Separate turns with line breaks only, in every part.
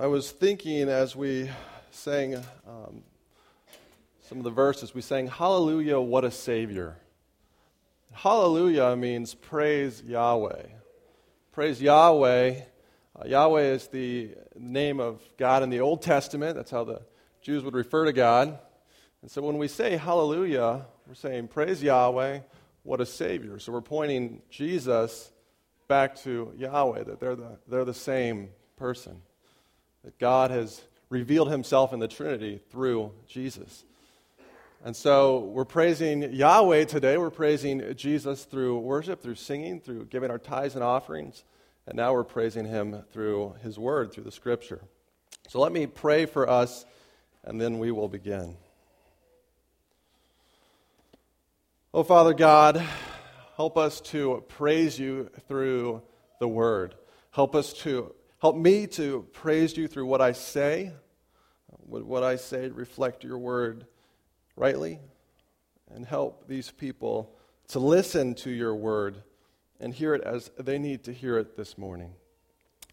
I was thinking as we sang um, some of the verses, we sang, Hallelujah, what a Savior. Hallelujah means praise Yahweh. Praise Yahweh. Uh, Yahweh is the name of God in the Old Testament. That's how the Jews would refer to God. And so when we say hallelujah, we're saying praise Yahweh, what a Savior. So we're pointing Jesus back to Yahweh, that they're the, they're the same person that God has revealed himself in the Trinity through Jesus. And so we're praising Yahweh today. We're praising Jesus through worship, through singing, through giving our tithes and offerings. And now we're praising him through his word, through the scripture. So let me pray for us, and then we will begin. Oh, Father God, help us to praise you through the word. Help us to Help me to praise you through what I say. Would what I say reflect your word rightly? And help these people to listen to your word and hear it as they need to hear it this morning.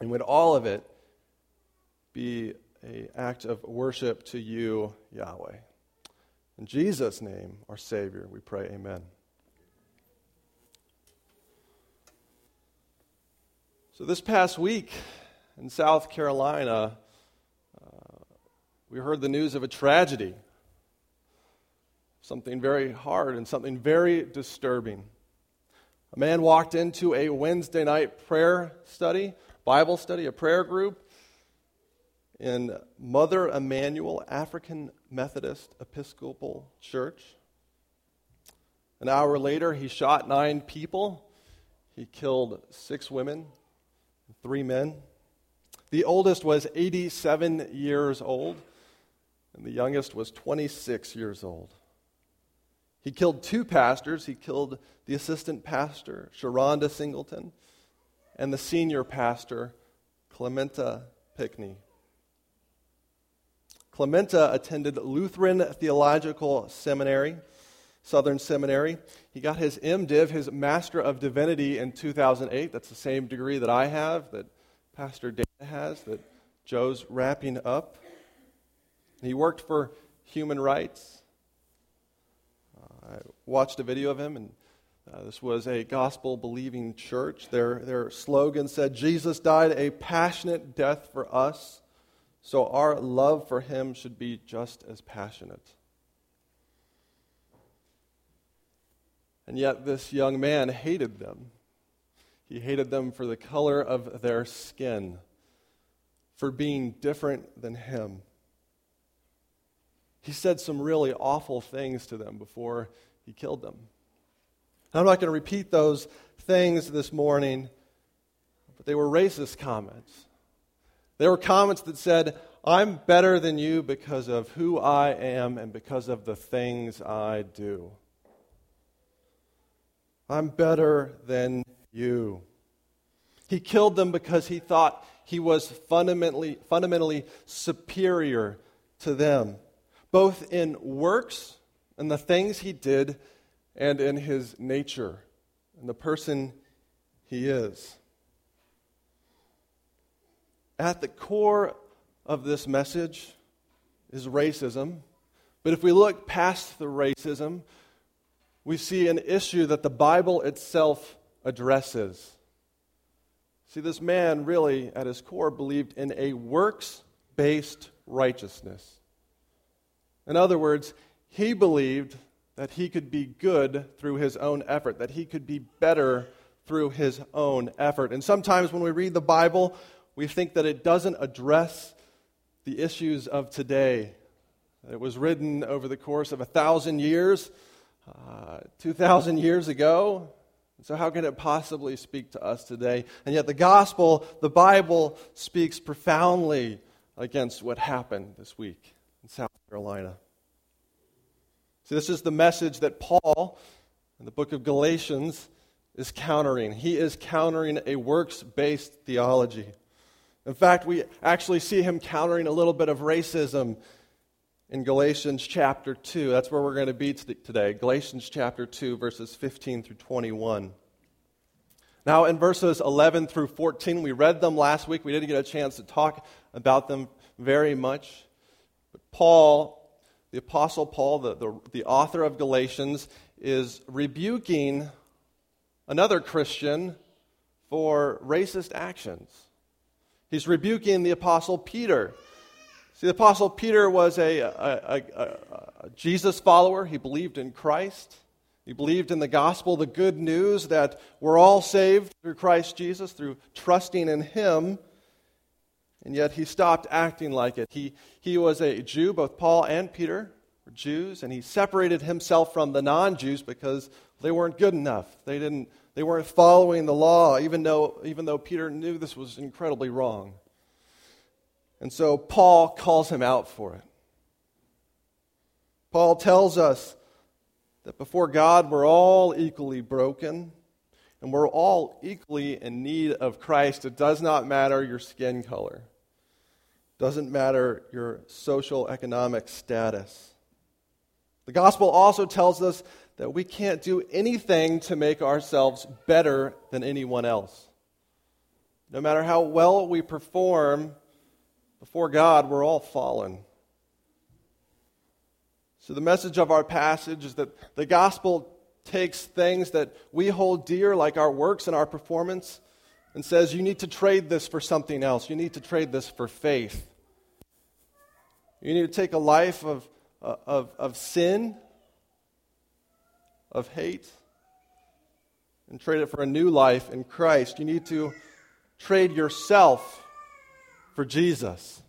And would all of it be an act of worship to you, Yahweh. In Jesus' name, our Savior, we pray, Amen. So, this past week, in South Carolina, uh, we heard the news of a tragedy, something very hard and something very disturbing. A man walked into a Wednesday night prayer study, Bible study, a prayer group in Mother Emanuel African Methodist Episcopal Church. An hour later, he shot nine people. He killed six women, three men. The oldest was 87 years old, and the youngest was 26 years old. He killed two pastors. He killed the assistant pastor, Sharonda Singleton, and the senior pastor, Clementa Pinckney. Clementa attended Lutheran Theological Seminary, Southern Seminary. He got his MDiv, his Master of Divinity, in 2008. That's the same degree that I have, that Pastor Dana has that Joe's wrapping up. He worked for human rights. Uh, I watched a video of him, and uh, this was a gospel believing church. Their, their slogan said, Jesus died a passionate death for us, so our love for him should be just as passionate. And yet, this young man hated them. He hated them for the color of their skin, for being different than him. He said some really awful things to them before he killed them. I'm not going to repeat those things this morning, but they were racist comments. They were comments that said, I'm better than you because of who I am and because of the things I do. I'm better than you. He killed them because he thought he was fundamentally, fundamentally superior to them, both in works and the things he did and in his nature and the person he is. At the core of this message is racism. But if we look past the racism, we see an issue that the Bible itself addresses. See, this man really, at his core, believed in a works based righteousness. In other words, he believed that he could be good through his own effort, that he could be better through his own effort. And sometimes when we read the Bible, we think that it doesn't address the issues of today. It was written over the course of a thousand years, uh, 2,000 years ago, so, how can it possibly speak to us today? And yet, the gospel, the Bible, speaks profoundly against what happened this week in South Carolina. See, this is the message that Paul, in the book of Galatians, is countering. He is countering a works based theology. In fact, we actually see him countering a little bit of racism in Galatians chapter 2. That's where we're going to be today. Galatians chapter 2, verses 15 through 21. Now, in verses 11 through 14, we read them last week. We didn't get a chance to talk about them very much. But Paul, the Apostle Paul, the, the, the author of Galatians, is rebuking another Christian for racist actions. He's rebuking the Apostle Peter. See, the Apostle Peter was a, a, a, a, Jesus follower. He believed in Christ. He believed in the gospel, the good news that we're all saved through Christ Jesus, through trusting in Him. And yet he stopped acting like it. He, he was a Jew, both Paul and Peter were Jews, and he separated himself from the non Jews because they weren't good enough. They didn't they weren't following the law, even though, even though Peter knew this was incredibly wrong. And so Paul calls him out for it. Paul tells us that before God, we're all equally broken and we're all equally in need of Christ. It does not matter your skin color, it doesn't matter your social economic status. The gospel also tells us that we can't do anything to make ourselves better than anyone else. No matter how well we perform before God, we're all fallen. So, the message of our passage is that the gospel takes things that we hold dear, like our works and our performance, and says, You need to trade this for something else. You need to trade this for faith. You need to take a life of, uh, of, of sin of hate and trade it for a new life in Christ. You need to trade yourself for Jesus.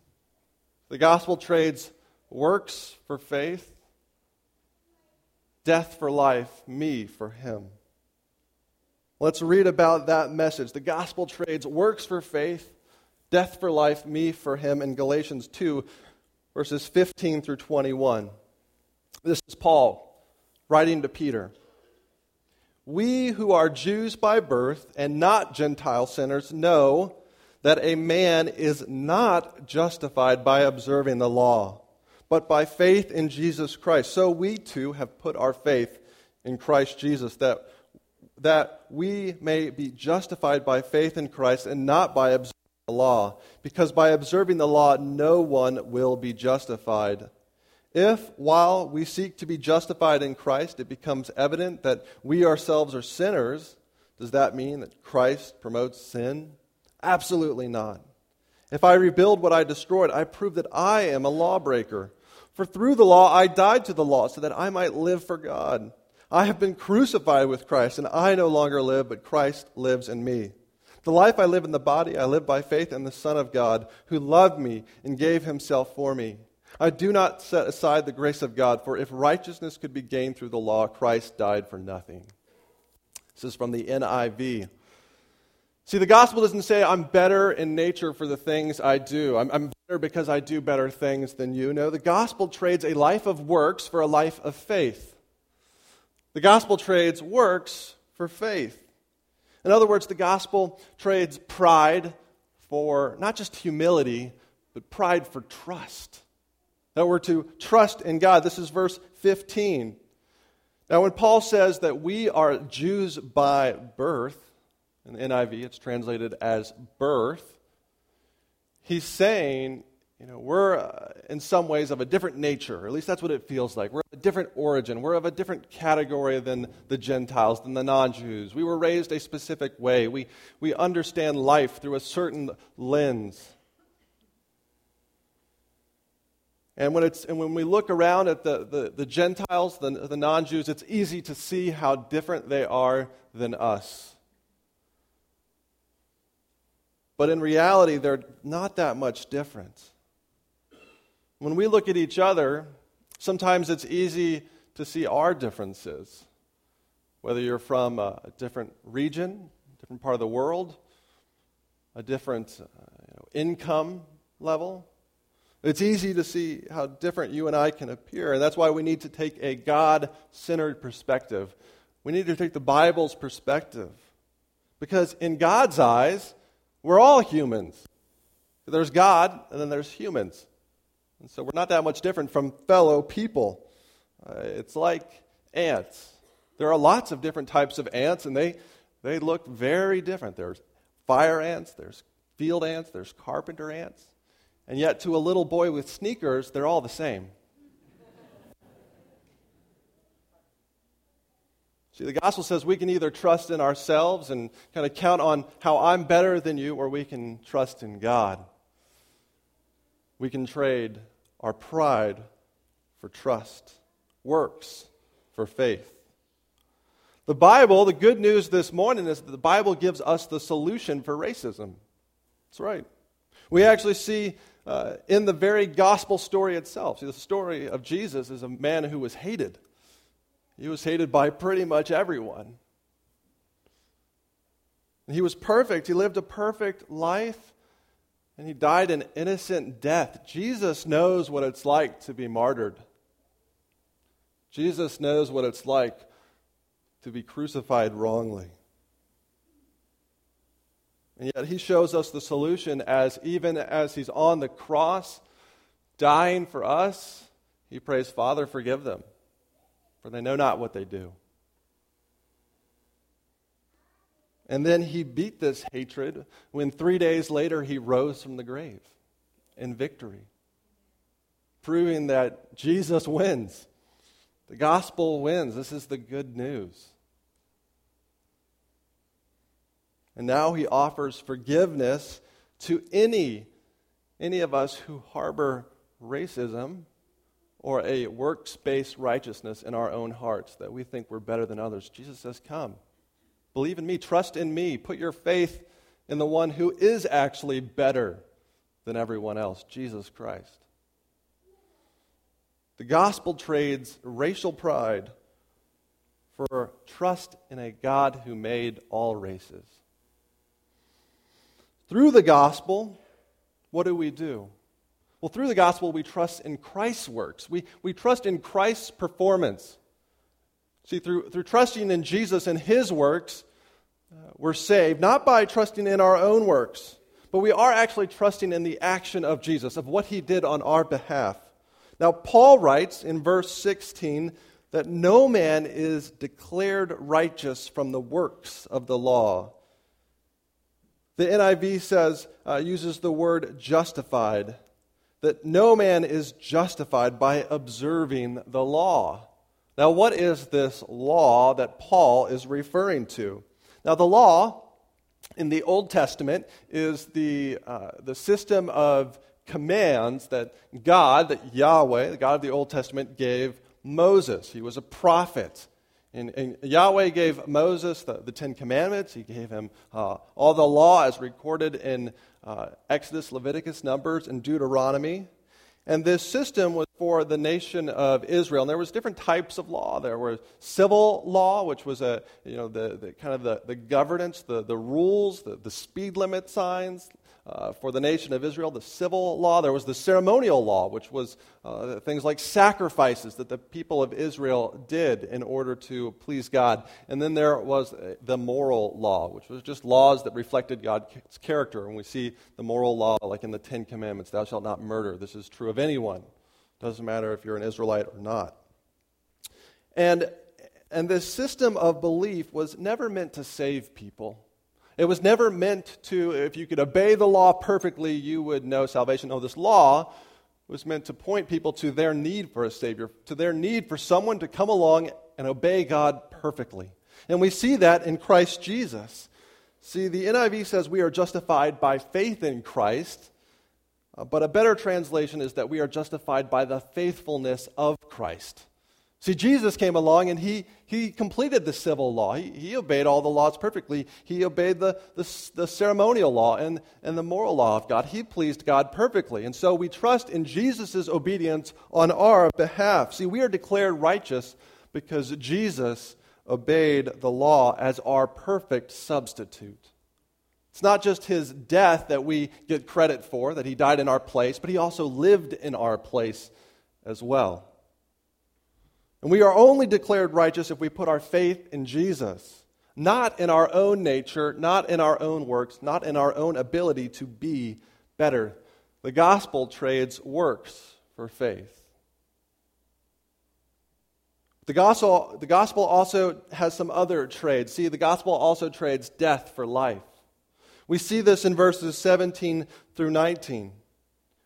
The gospel trades works for faith, death for life, me for him. Let's read about that message. The gospel trades works for faith, death for life, me for him in Galatians 2, verses 15 through 21. This is Paul writing to Peter We who are Jews by birth and not Gentile sinners know that a man is not justified by observing the law, but by faith in Jesus Christ. So we too have put our faith in Christ Jesus, that, that we may be justified by faith in Christ and not by observing the law, because by observing the law no one will be justified. If, while we seek to be justified in Christ, it becomes evident that we ourselves are sinners, does that mean that Christ promotes sin? Absolutely not. If I rebuild what I destroyed, I prove that I am a lawbreaker. For through the law I died to the law so that I might live for God. I have been crucified with Christ, and I no longer live, but Christ lives in me. The life I live in the body, I live by faith in the Son of God, who loved me and gave himself for me. I do not set aside the grace of God, for if righteousness could be gained through the law, Christ died for nothing. This is from the NIV. See, the gospel doesn't say I'm better in nature for the things I do. I'm, I'm, better because I do better things than you. No, the gospel trades a life of works for a life of faith. The gospel trades works for faith. In other words, the gospel trades pride for not just humility, but pride for trust that we're to trust in God. This is verse 15. Now, when Paul says that we are Jews by birth, in the NIV it's translated as birth, he's saying, you know, we're uh, in some ways of a different nature, at least that's what it feels like. We're of a different origin. We're of a different category than the Gentiles, than the non Jews. We were raised a specific way. We, we understand life through a certain lens. And when, it's, and when we look around at the, the, the Gentiles, the, the non Jews, it's easy to see how different they are than us. But in reality, they're not that much different. When we look at each other, sometimes it's easy to see our differences. Whether you're from a different region, different part of the world, a different uh, you know, income level, it's easy to see how different you and I can appear, and that's why we need to take a God centered perspective. We need to take the Bible's perspective. Because in God's eyes, we're all humans. There's God, and then there's humans. And so we're not that much different from fellow people. Uh, it's like ants. There are lots of different types of ants, and they, They look very different. There's fire ants, there's field ants, there's carpenter ants. And yet, to a little boy with sneakers, they're all the same. See, the gospel says we can either trust in ourselves and kind of count on how I'm better than you, or we can trust in God. We can trade our pride for trust, works for faith. The Bible, the good news this morning is that the Bible gives us the solution for racism. That's right. We actually see uh, in the very gospel story itself. See, the story of Jesus is a man who was hated. He was hated by pretty much everyone. He was perfect. He lived a perfect life, and he died an innocent death. Jesus knows what it's like to be martyred. Jesus knows what it's like to be crucified wrongly. And yet he shows us the solution as even as he's on the cross, dying for us, he prays, Father, forgive them, for they know not what they do. And then he beat this hatred when three days later he rose from the grave in victory, proving that Jesus wins. The gospel wins. This is the good news. And now he offers forgiveness to any, any of us who harbor racism or a works based righteousness in our own hearts that we think we're better than others. Jesus says, Come, believe in me, trust in me, put your faith in the one who is actually better than everyone else, Jesus Christ. The gospel trades racial pride for trust in a God who made all races. Through the gospel, what do we do? Well, through the gospel, we trust in Christ's works. We, we trust in Christ's performance. See, through, through trusting in Jesus and his works, uh, we're saved, not by trusting in our own works, but we are actually trusting in the action of Jesus, of what he did on our behalf. Now, Paul writes in verse 16 that no man is declared righteous from the works of the law. The NIV says, uh, uses the word justified, that no man is justified by observing the law. Now, what is this law that Paul is referring to? Now, the law in the Old Testament is the, uh, the system of commands that God, that Yahweh, the God of the Old Testament, gave Moses. He was a prophet. And, and Yahweh gave Moses the, the, Ten Commandments. He gave him uh, all the law as recorded in uh, Exodus, Leviticus, Numbers, and Deuteronomy. And this system was for the nation of Israel. And there was different types of law. There was civil law, which was a, you know, the, the kind of the, the governance, the, the rules, the, the speed limit signs, uh, for the nation of Israel, the civil law. There was the ceremonial law, which was uh, things like sacrifices that the people of Israel did in order to please God. And then there was uh, the moral law, which was just laws that reflected God's character. And we see the moral law like in the Ten Commandments Thou shalt not murder. This is true of anyone. Doesn't matter if you're an Israelite or not. And, and this system of belief was never meant to save people. It was never meant to, if you could obey the law perfectly, you would know salvation. No, this law was meant to point people to their need for a Savior, to their need for someone to come along and obey God perfectly. And we see that in Christ Jesus. See, the NIV says we are justified by faith in Christ, uh, but a better translation is that we are justified by the faithfulness of Christ. See, Jesus came along and he, he completed the civil law. He, he obeyed all the laws perfectly. He obeyed the, the, the, ceremonial law and, and the moral law of God. He pleased God perfectly. And so we trust in Jesus' obedience on our behalf. See, we are declared righteous because Jesus obeyed the law as our perfect substitute. It's not just his death that we get credit for, that he died in our place, but he also lived in our place as well. And we are only declared righteous if we put our faith in Jesus, not in our own nature, not in our own works, not in our own ability to be better. The gospel trades works for faith. The gospel, the gospel also has some other trades. See, the gospel also trades death for life. We see this in verses 17 through 19.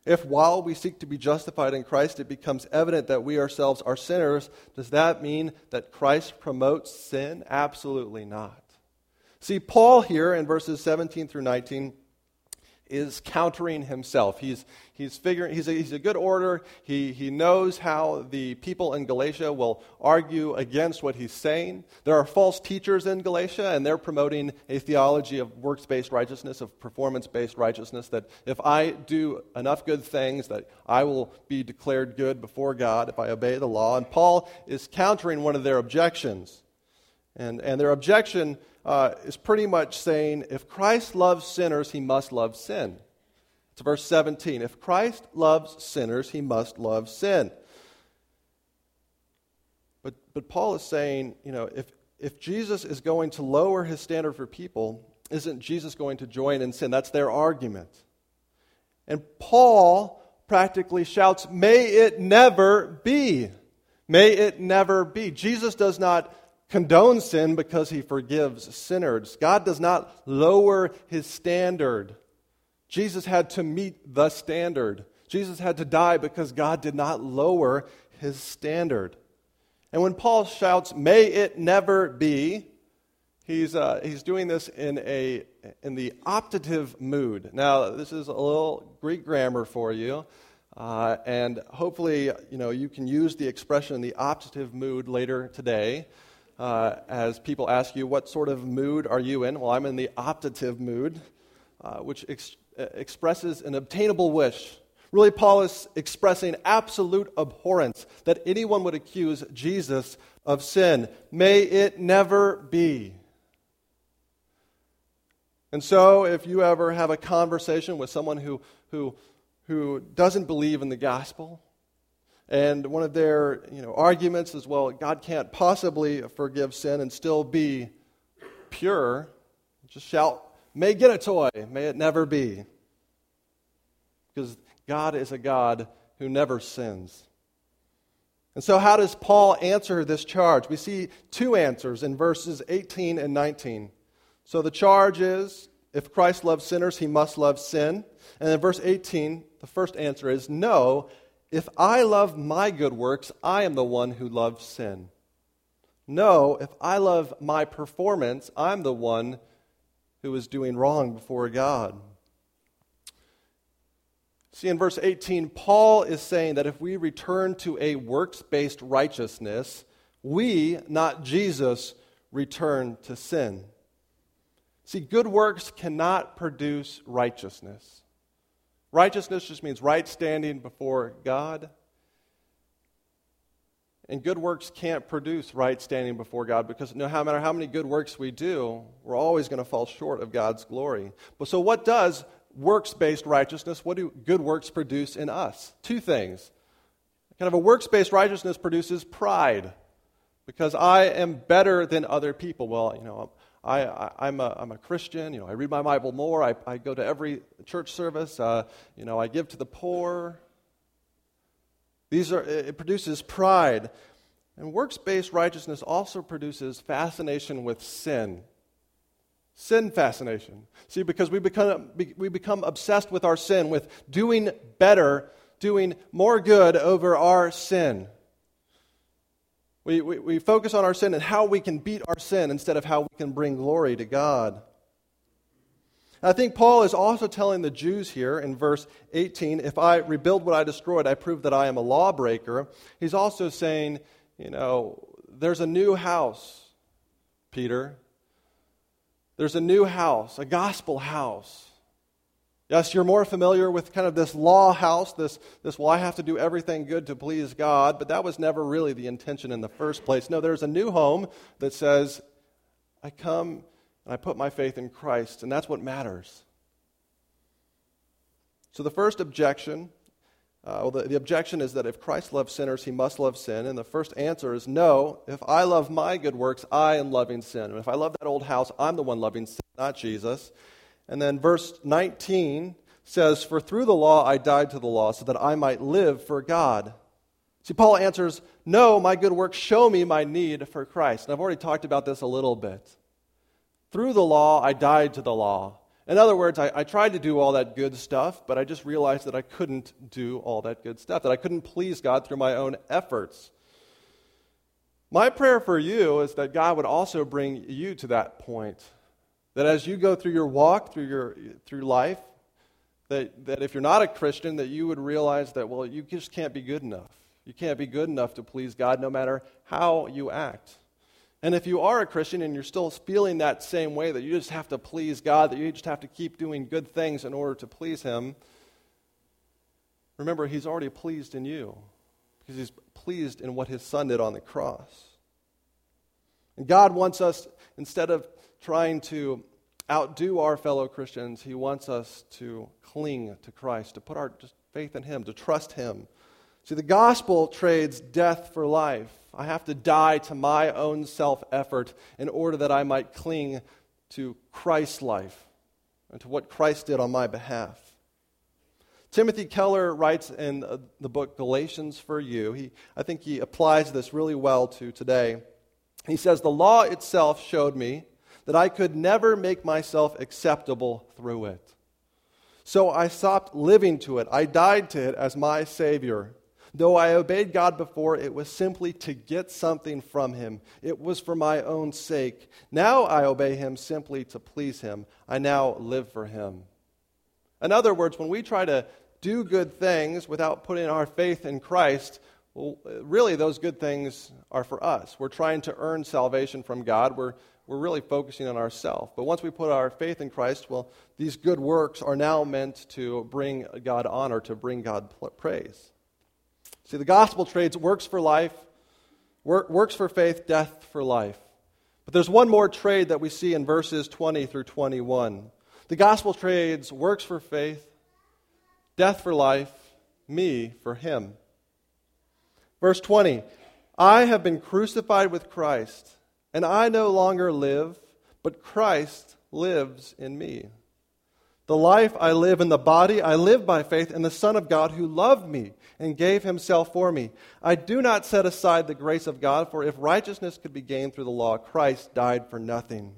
If while we seek to be justified in Christ, it becomes evident that we ourselves are sinners, does that mean that Christ promotes sin? Absolutely not. See, Paul here in verses 17 through 19 is countering himself. He's, he's figuring, he's a, he's a good order. He, he knows how the people in Galatia will argue against what he's saying. There are false teachers in Galatia, and they're promoting a theology of works based righteousness, of performance based righteousness, that if I do enough good things, that I will be declared good before God if I obey the law. And Paul is countering one of their objections. And, and their objection uh, is pretty much saying if Christ loves sinners, he must love sin. It's verse 17. If Christ loves sinners, he must love sin. But, but Paul is saying, you know, if, if Jesus is going to lower his standard for people, isn't Jesus going to join in sin? That's their argument. And Paul practically shouts, May it never be. May it never be. Jesus does not condones sin because he forgives sinners. God does not lower his standard. Jesus had to meet the standard. Jesus had to die because God did not lower his standard. And when Paul shouts, May it never be, he's, uh, he's doing this in, a, in the optative mood. Now, this is a little Greek grammar for you. Uh, and hopefully, you know, you can use the expression the optative mood later today uh, as people ask you, what sort of mood are you in? Well, I'm in the optative mood, uh, which ex- uh, expresses an obtainable wish. Really, Paul is expressing absolute abhorrence that anyone would accuse Jesus of sin. May it never be. And so, if you ever have a conversation with someone who, who, who doesn't believe in the gospel, and one of their you know, arguments is well, God can't possibly forgive sin and still be pure. Just shout, me genoito, may it never be. Because God is a God who never sins. And so, how does Paul answer this charge? We see two answers in verses 18 and 19. So, the charge is if Christ loves sinners, he must love sin. And in verse 18, the first answer is no, if I love my good works, I am the one who loves sin. No, if I love my performance, I'm the one who is doing wrong before God. See, in verse 18, Paul is saying that if we return to a works based righteousness, we, not Jesus, return to sin. See, good works cannot produce righteousness. Righteousness just means right standing before God. And good works can't produce right standing before God because no matter how many good works we do, we're always going to fall short of God's glory. But so, what does works based righteousness, what do good works produce in us? Two things. Kind of a works based righteousness produces pride because I am better than other people. Well, you know, I, I, am a, I'm a Christian. You know, I read my Bible more. I, I go to every church service. Uh, you know, I give to the poor. These are, it produces pride. And works based righteousness also produces fascination with sin. Sin fascination. See, because we become, we become obsessed with our sin, with doing better, doing more good over our sin. We, we, we focus on our sin and how we can beat our sin instead of how we can bring glory to God. I think Paul is also telling the Jews here in verse 18 if I rebuild what I destroyed, I prove that I am a lawbreaker. He's also saying, you know, there's a new house, Peter. There's a new house, a gospel house. Yes, you're more familiar with kind of this law house, this, this, well, I have to do everything good to please God, but that was never really the intention in the first place. No, there's a new home that says, I come and I put my faith in Christ, and that's what matters. So the first objection, uh, well, the, the objection is that if Christ loves sinners, he must love sin. And the first answer is no, if I love my good works, I am loving sin. And if I love that old house, I'm the one loving sin, not Jesus. And then verse 19 says, For through the law I died to the law, so that I might live for God. See, Paul answers, No, my good works show me my need for Christ. And I've already talked about this a little bit. Through the law, I died to the law. In other words, I, I, tried to do all that good stuff, but I just realized that I couldn't do all that good stuff, that I couldn't please God through my own efforts. My prayer for you is that God would also bring you to that point. That as you go through your walk, through, your, through life, that, that if you're not a Christian, that you would realize that, well, you just can't be good enough. You can't be good enough to please God no matter how you act. And if you are a Christian and you're still feeling that same way, that you just have to please God, that you just have to keep doing good things in order to please Him, remember, He's already pleased in you because He's pleased in what His Son did on the cross. And God wants us, instead of trying to outdo our fellow Christians, He wants us to cling to Christ, to put our faith in Him, to trust Him. See, the gospel trades death for life. I have to die to my own self effort in order that I might cling to Christ's life and to what Christ did on my behalf. Timothy Keller writes in uh, the book Galatians for You. He, I think he applies this really well to today. He says, The law itself showed me that I could never make myself acceptable through it. So I stopped living to it. I died to it as my Savior. Though I obeyed God before, it was simply to get something from Him. It was for my own sake. Now I obey Him simply to please Him. I now live for Him. In other words, when we try to do good things without putting our faith in Christ, well, really, those good things are for us. We're trying to earn salvation from God. We're, we're really focusing on ourselves. But once we put our faith in Christ, well, these good works are now meant to bring God honor, to bring God praise. See, the gospel trades works for life, work, works for faith, death for life. But there's one more trade that we see in verses 20 through 21. The gospel trades works for faith, death for life, me for him. Verse 20 I have been crucified with Christ, and I no longer live, but Christ lives in me. The life I live in the body, I live by faith in the Son of God who loved me and gave himself for me. I do not set aside the grace of God, for if righteousness could be gained through the law, Christ died for nothing.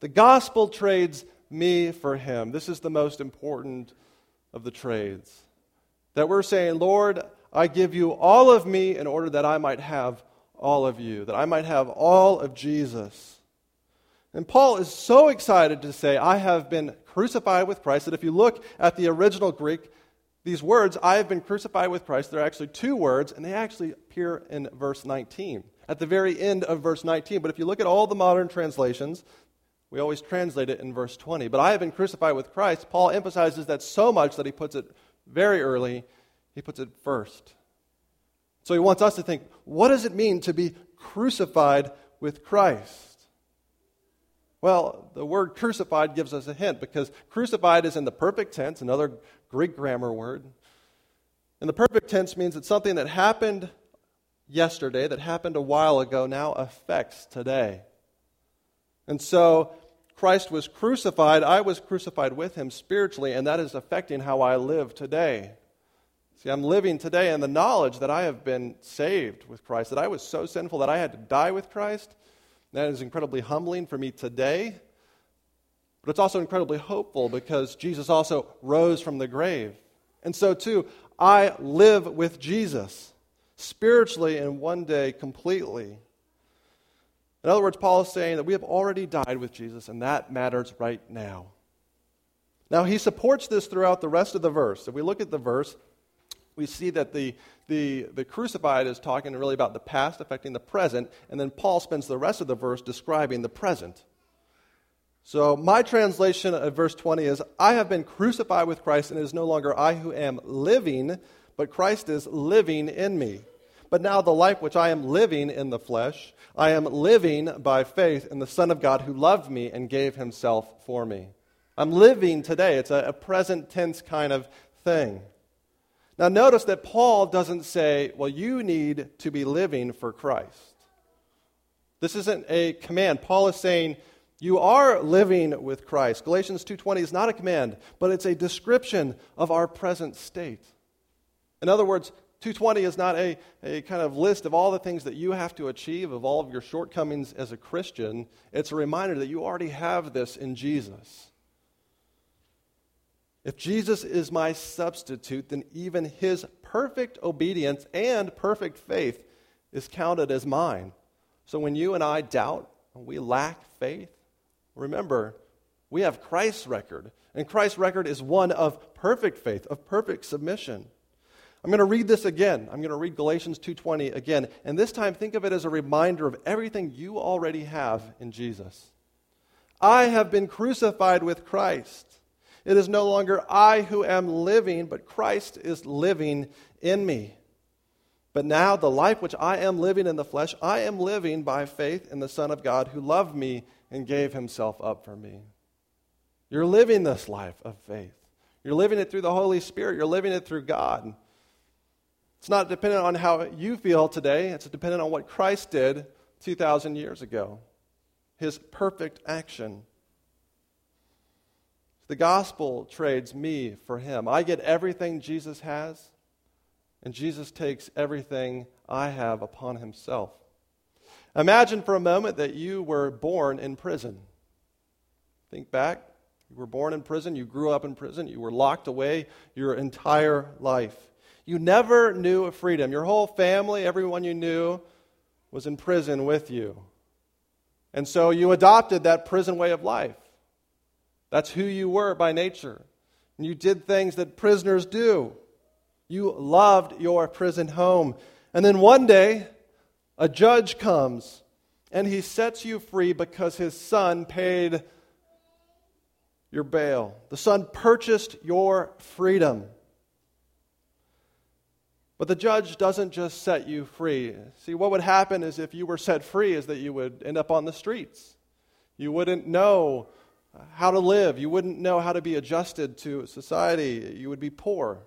The gospel trades me for him. This is the most important of the trades. That we're saying, Lord, I give you all of me in order that I might have all of you, that I might have all of Jesus. And Paul is so excited to say, I have been crucified with Christ, that if you look at the original Greek, these words, I have been crucified with Christ, they're actually two words, and they actually appear in verse 19, at the very end of verse 19. But if you look at all the modern translations, we always translate it in verse 20. But I have been crucified with Christ. Paul emphasizes that so much that he puts it very early, he puts it first. So he wants us to think what does it mean to be crucified with Christ? Well, the word crucified gives us a hint because crucified is in the perfect tense, another Greek grammar word. And the perfect tense means that something that happened yesterday, that happened a while ago, now affects today. And so Christ was crucified. I was crucified with him spiritually, and that is affecting how I live today. See, I'm living today in the knowledge that I have been saved with Christ, that I was so sinful that I had to die with Christ that is incredibly humbling for me today, but it's also incredibly hopeful because Jesus also rose from the grave. And so, too, I live with Jesus spiritually and one day completely. In other words, Paul is saying that we have already died with Jesus, and that matters right now. Now, he supports this throughout the rest of the verse. If we look at the verse, we see that the, the, the crucified is talking really about the past affecting the present, and then Paul spends the rest of the verse describing the present. So, my translation of verse 20 is I have been crucified with Christ, and it is no longer I who am living, but Christ is living in me. But now the life which I am living in the flesh, I am living by faith in the Son of God who loved me and gave himself for me. I'm living today. It's a, a present tense kind of thing. Now, notice that Paul doesn't say, well, you need to be living for Christ. This isn't a command. Paul is saying, you are living with Christ. Galatians 2:20 is not a command, but it's a description of our present state. In other words, 220 is not a, a kind of list of all the things that you have to achieve, of all of your shortcomings as a Christian. It's a reminder that you already have this in Jesus. If Jesus is my substitute, then even his perfect obedience and perfect faith is counted as mine. So when you and I doubt, we lack faith, remember, we have Christ's record. And Christ's record is one of perfect faith, of perfect submission. I'm going to read this again. I'm going to read Galatians 2:20 again, and this time think of it as a reminder of everything you already have in Jesus. I have been crucified with Christ. It is no longer I who am living, but Christ is living in me. But now the life which I am living in the flesh, I am living by faith in the Son of God who loved me and gave himself up for me. You're living this life of faith. You're living it through the Holy Spirit. You're living it through God. It's not dependent on how you feel today, it's dependent on what Christ did 2,000 years ago. His perfect action. The gospel trades me for him. I get everything Jesus has, and Jesus takes everything I have upon himself. Imagine for a moment that you were born in prison. Think back. You were born in prison, you grew up in prison, you were locked away your entire life. You never knew freedom. Your whole family, everyone you knew, was in prison with you. And so you adopted that prison way of life. That's who you were by nature. And you did things that prisoners do. You loved your prison home. And then one day, a judge comes and he sets you free because his son paid your bail. The son purchased your freedom. But the judge doesn't just set you free. See, what would happen is if you were set free, is that you would end up on the streets. You wouldn't know how to live. You wouldn't know how to be adjusted to society. You would be poor.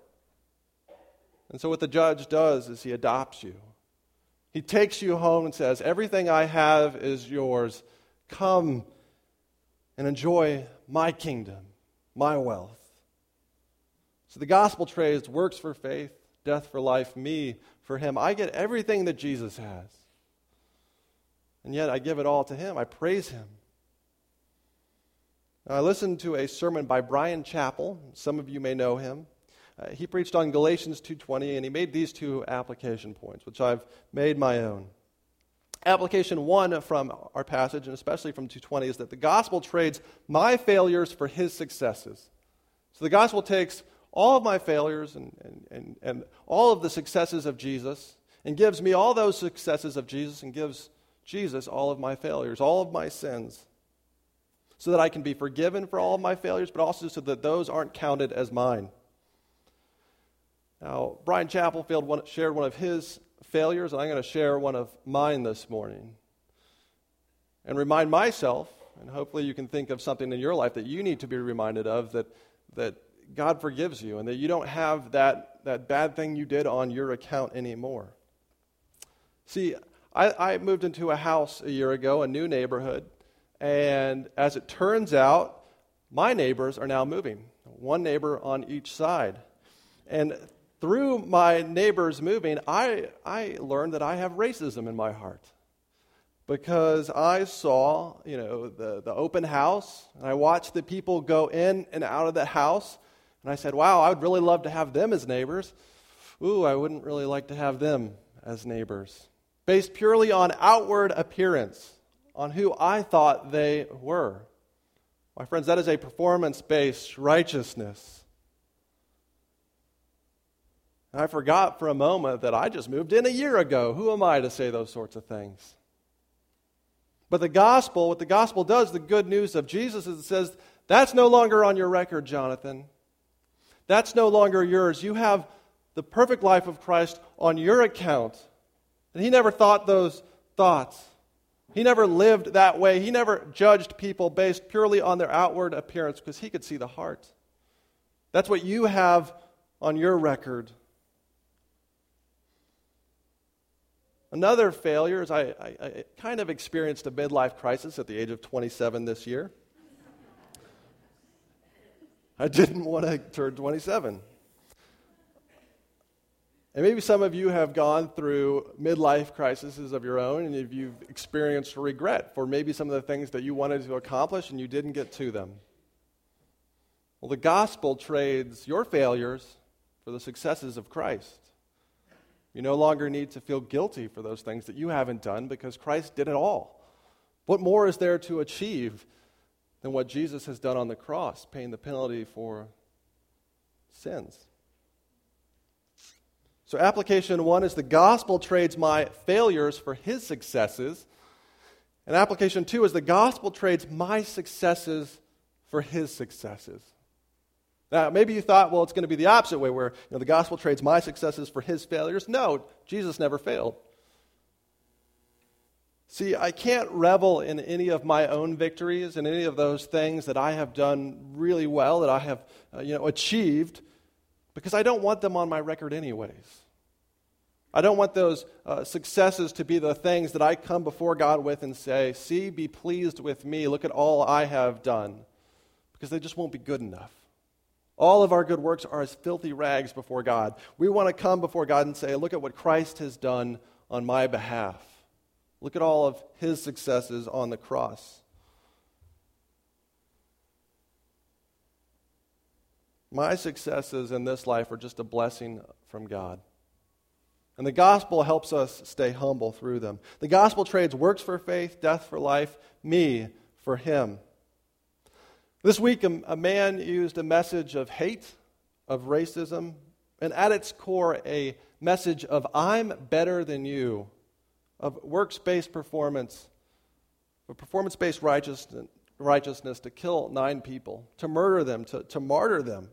And so, what the judge does is he adopts you. He takes you home and says, Everything I have is yours. Come and enjoy my kingdom, my wealth. So, the gospel trades works for faith, death for life, me for him. I get everything that Jesus has. And yet, I give it all to him. I praise him. I listened to a sermon by Bryan Chapell. Some of you may know him. Uh, he preached on Galatians 2:20 and he made these two application points, which I've made my own. Application 1 from our passage and especially from 220 is that the gospel trades my failures for his successes. So the gospel takes all of my failures and, and, and, and all of the successes of Jesus and gives me all those successes of Jesus and gives Jesus all of my failures, all of my sins so that I can be forgiven for all of my failures, but also so that those aren't counted as mine. Now, Bryan Chapelfield shared one of his failures, and I'm going to share one of mine this morning. And remind myself, and hopefully you can think of something in your life that you need to be reminded of that, that God forgives you and that you don't have that, that bad thing you did on your account anymore. See, I, I moved into a house a year ago, a new neighborhood, and as it turns out, my neighbors are now moving, one neighbor on each side. And through my neighbors moving, I, I learned that I have racism in my heart. Because I saw, you know, the, the open house, and I watched the people go in and out of the house, and I said, wow, I would really love to have them as neighbors. Ooh, I wouldn't really like to have them as neighbors. Based purely on outward appearance on who I thought they were. My friends, that is a performance based righteousness. And I forgot for a moment that I just moved in a year ago. Who am I to say those sorts of things? But the gospel, what the gospel does, the good news of Jesus is it says, that's no longer on your record, Jonathan. That's no longer yours. You have the perfect life of Christ on your account. And he never thought those thoughts. He never lived that way. He never judged people based purely on their outward appearance because he could see the heart. That's what you have on your record. Another failure is I, I, I, kind of experienced a midlife crisis at the age of 27 this year. I didn't want to turn 27. And maybe some of you have gone through midlife crises of your own, and you've experienced regret for maybe some of the things that you wanted to accomplish and you didn't get to them. Well, the gospel trades your failures for the successes of Christ. You no longer need to feel guilty for those things that you haven't done because Christ did it all. What more is there to achieve than what Jesus has done on the cross, paying the penalty for sins? So, application one is the gospel trades my failures for his successes. And application two is the gospel trades my successes for his successes. Now, maybe you thought, well, it's going to be the opposite way, where you know, the gospel trades my successes for his failures. No, Jesus never failed. See, I can't revel in any of my own victories and any of those things that I have done really well, that I have uh, you know, achieved, because I don't want them on my record, anyways. I don't want those uh, successes to be the things that I come before God with and say, See, be pleased with me. Look at all I have done. Because they just won't be good enough. All of our good works are as filthy rags before God. We want to come before God and say, Look at what Christ has done on my behalf. Look at all of his successes on the cross. My successes in this life are just a blessing from God. And the gospel helps us stay humble through them. The gospel trades works for faith, death for life, me for him. This week, a, man used a message of hate, of racism, and at its core, a message of I'm better than you, of works based performance, of performance based righteousness, righteousness to kill nine people, to murder them, to, to martyr them.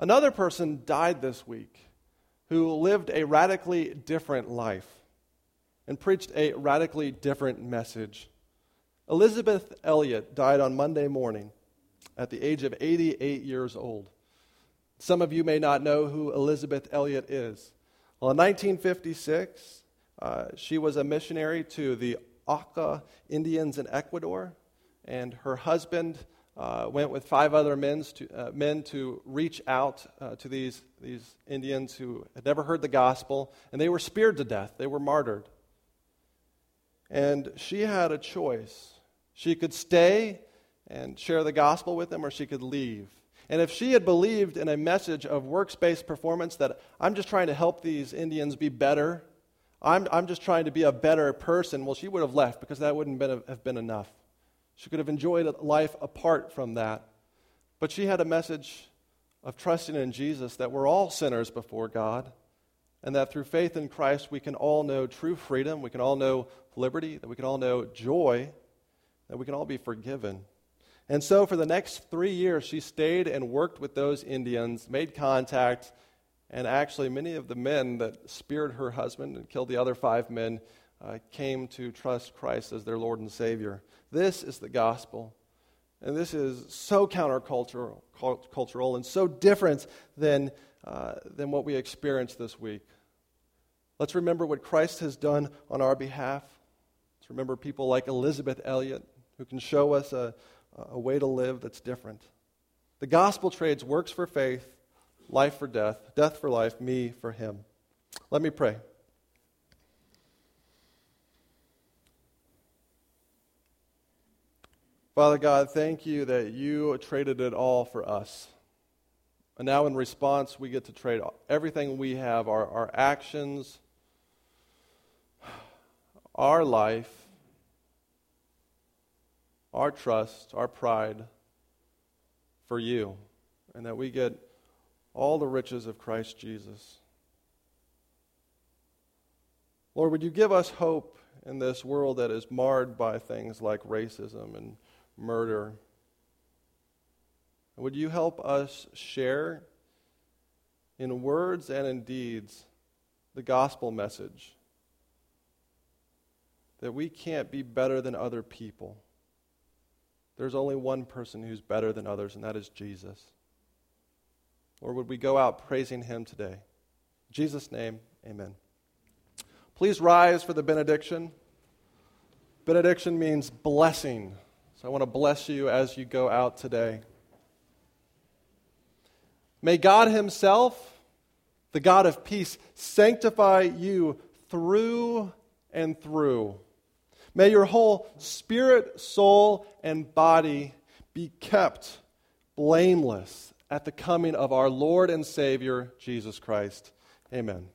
Another person died this week who lived a radically different life and preached a radically different message. Elisabeth Elliot died on Monday morning at the age of 88 years old. Some of you may not know who Elisabeth Elliot is. Well, in 1956, uh, she was a missionary to the Auca Indians in Ecuador, and her husband uh, went with five other men to, uh, men to reach out uh, to these, these Indians who had never heard the gospel, and they were speared to death. They were martyred. And she had a choice. She could stay and share the gospel with them, or she could leave. And if she had believed in a message of works based performance that I'm just trying to help these Indians be better, I'm, I'm just trying to be a better person, well, she would have left because that wouldn't been, have been enough. She could have enjoyed life apart from that. But she had a message of trusting in Jesus that we're all sinners before God, and that through faith in Christ we can all know true freedom, we can all know liberty, that we can all know joy, that we can all be forgiven. And so for the next three years, she stayed and worked with those Indians, made contact, and actually, many of the men that speared her husband and killed the other five men uh, came to trust Christ as their Lord and Savior. This is the gospel. And this is so countercultural cultural, and so different than, uh, than what we experienced this week. Let's remember what Christ has done on our behalf. Let's remember people like Elisabeth Elliot who can show us a, a way to live that's different. The gospel trades works for faith, life for death, death for life, me for him. Let me pray. Father God, thank you that you traded it all for us. And now, in response, we get to trade everything we have our, our actions, our life, our trust, our pride for you. And that we get all the riches of Christ Jesus. Lord, would you give us hope in this world that is marred by things like racism and murder. Would you help us share in words and in deeds the gospel message that we can't be better than other people? There's only one person who's better than others, and that is Jesus. Or would we go out praising him today? In Jesus' name, amen. Please rise for the benediction. Benediction means blessing. So I want to bless you as you go out today. May God Himself the God of peace, sanctify you through and through. May your whole spirit, soul, and body be kept blameless at the coming of our Lord and Savior, Jesus Christ. Amen.